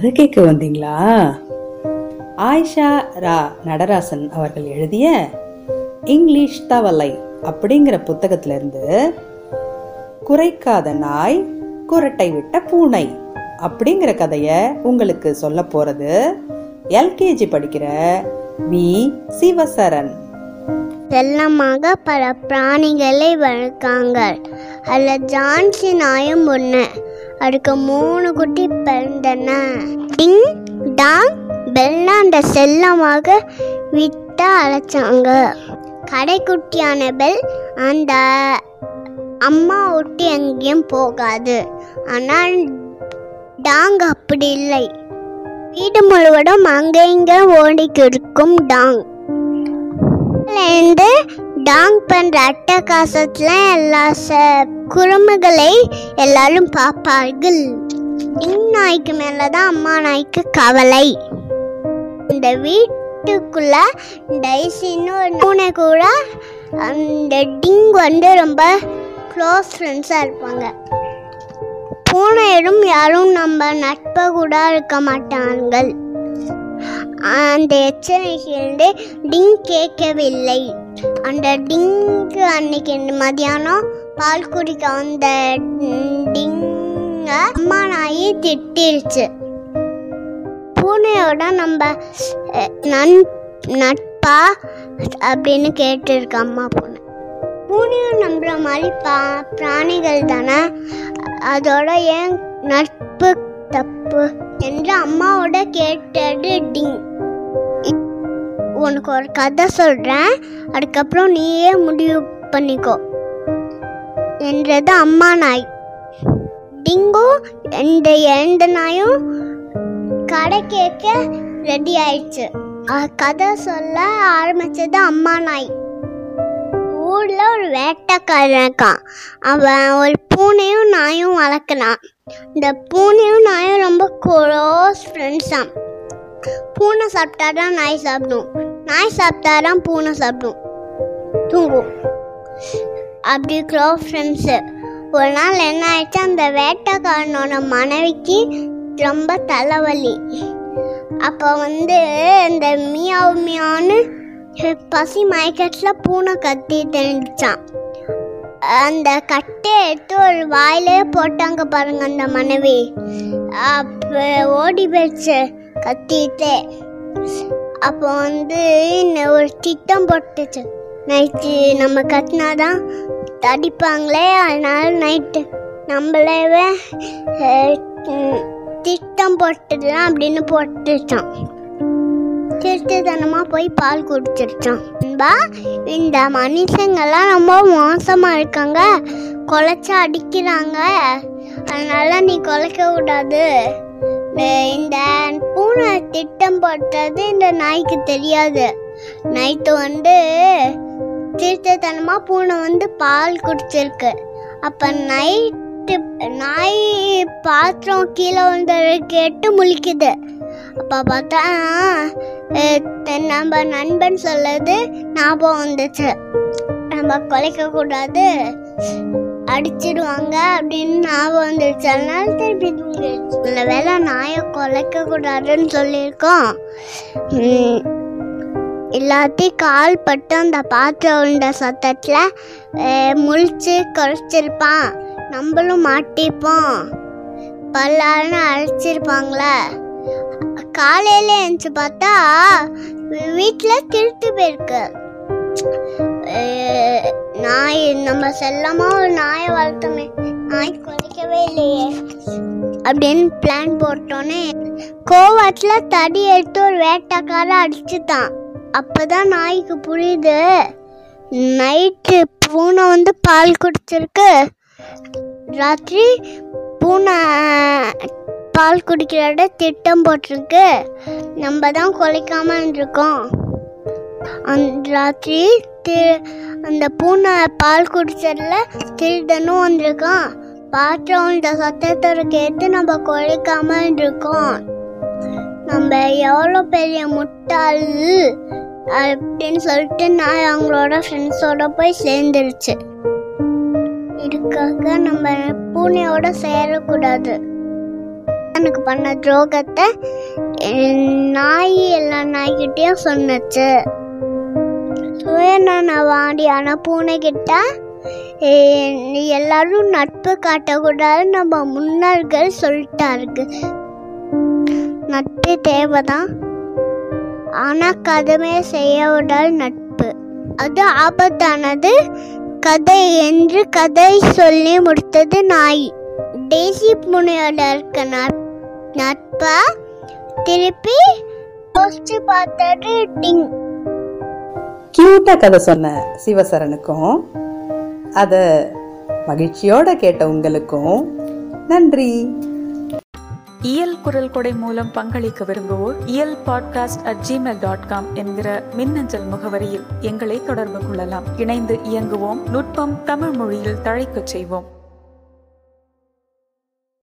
கதை கேட்க வந்தீங்களா? ஆயிஷா ரா நடராசன் அவர்கள் எழுதிய இங்கிலீஷ் தவளை அப்படிங்கிற புத்தகத்திலிருந்து குறைக்காத நாய் குரட்டை விட்ட பூனை அப்படிங்கிற கதைய உங்களுக்கு சொல்ல போறது எல்கேஜி படிக்கிற வி சிவசரன் செல்லமாக பல பிராணிகளை வளர்க்காங்க. அல்ல ஜான்சி நாயும் ஒன்று அதுக்கு மூணு குட்டி பிறந்தன. டிங் டாங் பெல்லா அந்த செல்லமாக விட்டு அழைச்சாங்க. கடைக்குட்டியான பெல் அந்த அம்மா விட்டு எங்கேயும் போகாது. ஆனால் டாங் அப்படி இல்லை. வீடு முழுவதும் அங்கே இங்கே ஓடிக்கிருக்கும் டாங். டாங் பண்ற அட்டகாசத்துல எல்லா ச- குறும்புகளை எல்லாரும் பார்ப்பார்கள். டிங் நாய்க்கு மேலதான் அம்மா நாய்க்கு கவலை. இந்த வீட்டுக்குள்ள டைசின்னு ஒரு பூனை கூட அந்த டிங் வந்து ரொம்ப க்ளோஸ் ஃப்ரெண்ட்ஸாக இருப்பாங்க. பூனையிடம் யாரும் நம்ம நட்பை கூட இருக்க மாட்டார்கள். அந்த எச்சரிக்கையிலிருந்து டிங் கேட்கவில்லை. அந்த டிங்கு அன்னைக்கு மதியானம் பால் குடிக்க வந்த டிங்க அம்மா நாயி திட்டிருச்சு. பூனையோட நம்ம நன் நட்பா? அப்படின்னு கேட்டிருக்க அம்மா பூனை. பூனையும் நம்புற மாதிரி பா பிராணிகள் தானே? அதோட ஏன் நட்பு தப்பு? என்று அம்மாவோட கேட்டது டிங் உனக்கு ஒரு கதை சொல்கிறேன் அதுக்கப்புறம் நீயே முடிவு பண்ணிக்கோ. என்றது அம்மா நாய். டிங்கு இந்த இரண்டு நாயும் கடை கேட்க ரெடி ஆயிடுச்சு. கதை சொல்ல ஆரம்பிச்சது அம்மா நாய். ஊரில் ஒரு வேட்டைக்காரன் இருக்கான். அவன் ஒரு பூனையும் நாயும் வளர்க்குறான். இந்த பூனையும் நாயும் ரொம்ப க்ளோஸ் ஃப்ரெண்ட்ஸாம் பூனை சாப்பிட்டாதான் நாய் சாப்பிடும். நாய் சாப்பிட்டாதான் பூனை சாப்பிடும். தூங்கும். அப்படி க்ளோஸ் ஃப்ரெண்ட்ஸு ஒரு நாள் என்ன ஆயிடுச்சு? அந்த வேட்டைக்காரனோட மனைவிக்கு ரொம்ப தலைவலி. அப்போ வந்து இந்த மியாவு மியான்னு பசி மயக்கத்தில் பூனை கத்தி தெரிஞ்சான் அந்த கட்டை எடுத்து ஒரு வாயிலே போட்டாங்க பாருங்க அந்த மனைவி. அப்போ ஓடி போயிடுச்சு கத்திட்டு. அப்போ வந்து இன்னும் ஒரு திட்டம் போட்டுச்சு. நைட்டு நம்ம கட்டினாதான் தடிப்பாங்களே அதனால நைட்டு நம்மளவே திட்டம் போட்டுடலாம் அப்படின்னு போட்டுச்சான் திருட்டுத்தனமாக போய் பால் குடிச்சிருச்சான் பாபா இந்த மனுஷங்கெல்லாம் ரொம்ப மோசமாக இருக்காங்க. குலைச்சா அடிக்கிறாங்க. அதனால நீ குலைக்க கூடாது. இந்த- பூனை திட்டம் போட்டது இந்த நாய்க்கு தெரியாது. நைட்டு வந்து திருட்டுத்தனமாக பூனை வந்து பால் குடிச்சிருக்கு. அப்போ நைட்டு நாய் பாத்திரம் கீழே வந்து கேட்டு முழிக்குது. அப்போ பார்த்தா நம்ம நண்பன் சொல்லது ஞாபகம் வந்துச்சு. நம்ம குலைக்க கூடாது அடிச்சிடுவாங்க அப்படின்னு ஞாபகம் வந்துருச்சு அதனால திருப்பி தூங்கிடுச்சு நல்ல வேலை நாயை குலைக்க கூடாதுன்னு சொல்லியிருக்கோம். எல்லாத்தையும் கால் பட்டு அந்த பாத்திரம் உண்ட சத்தத்தில் முழிச்சு குறைச்சிருப்பான். நம்மளும் மாட்டிப்போம். பல்லாருன்னு அழைச்சிருப்பாங்களே. காலையில எழுந்து பார்த்தா வீட்டில் திருட்டு போயிருக்கு. நாய் நம்ம செல்லமா ஒரு நாயை வளர்த்தோமே நாய் குறைக்கவே இல்லையே. அப்படின்னு பிளான் போட்டோன்னே கோவத்தில் தடி எடுத்து ஒரு வேட்டைக்கார அடிச்சுட்டான். அப்பதான் நாய்க்கு புரியுது. நைட்டு பூனை வந்து பால் குடிச்சிருக்கு. ராத்திரி பூனை பால் குடிக்கிறத திட்டம் போட்டிருக்கு. நம்ம தான் குலைக்காம இருக்கோம் அந்த ராத்திரி தி- அந்த பூனை பால் குடிச்சதில் திருடனும் வந்திருக்கான். பாத்திரம் இந்த சத்தத்தோட கேட்டு நம்ம குலைக்காம இருக்கோம் நம்ம எவ்வளோ பெரிய முட்டாள் அப்படின்னு சொல்லிட்டு நான் அவங்களோட ஃப்ரெண்ட்ஸோட போய் சேர்ந்துருச்சு. இதுக்காக நம்ம பூனையோட சேரக்கூடாது. எனக்கு பண்ண துரோகத்தை நாய் எல்லா நாய்கிட்டயும் சொன்னுச்சு. சுயநலவாடியான பூனைகிட்ட எல்லாரும் நட்பு காட்டக்கூடாது நம்ம முன்னோர்கள் சொல்லிட்டாருக்கு. நட்பு தேவைதான் ஆனால் கதமே செய்ய விடாது நட்பு. அது ஆபத்தானது? கதை என்று கதை சொல்லி முடித்தது நாய். டேசி புனையோட இருக்க நட்- நட்பை? திருப்பி யோசிச்சு பார்த்தது டிங் கியூட்டா கதை சொன்ன சிவசரனுக்கும் அத மகிழ்ச்சியோட கேட்ட உங்களுக்கும் நன்றி. இயல் குரல் கொடை மூலம் பங்களிக்க விரும்புவோர் Iyal podcast at Gmail dot com என்கிற மின்னஞ்சல் முகவரியில் எங்களை தொடர்பு கொள்ளலாம். இணைந்து இயங்குவோம் நுட்பம் தமிழ் மொழியில் தழைக்கச் செய்வோம்.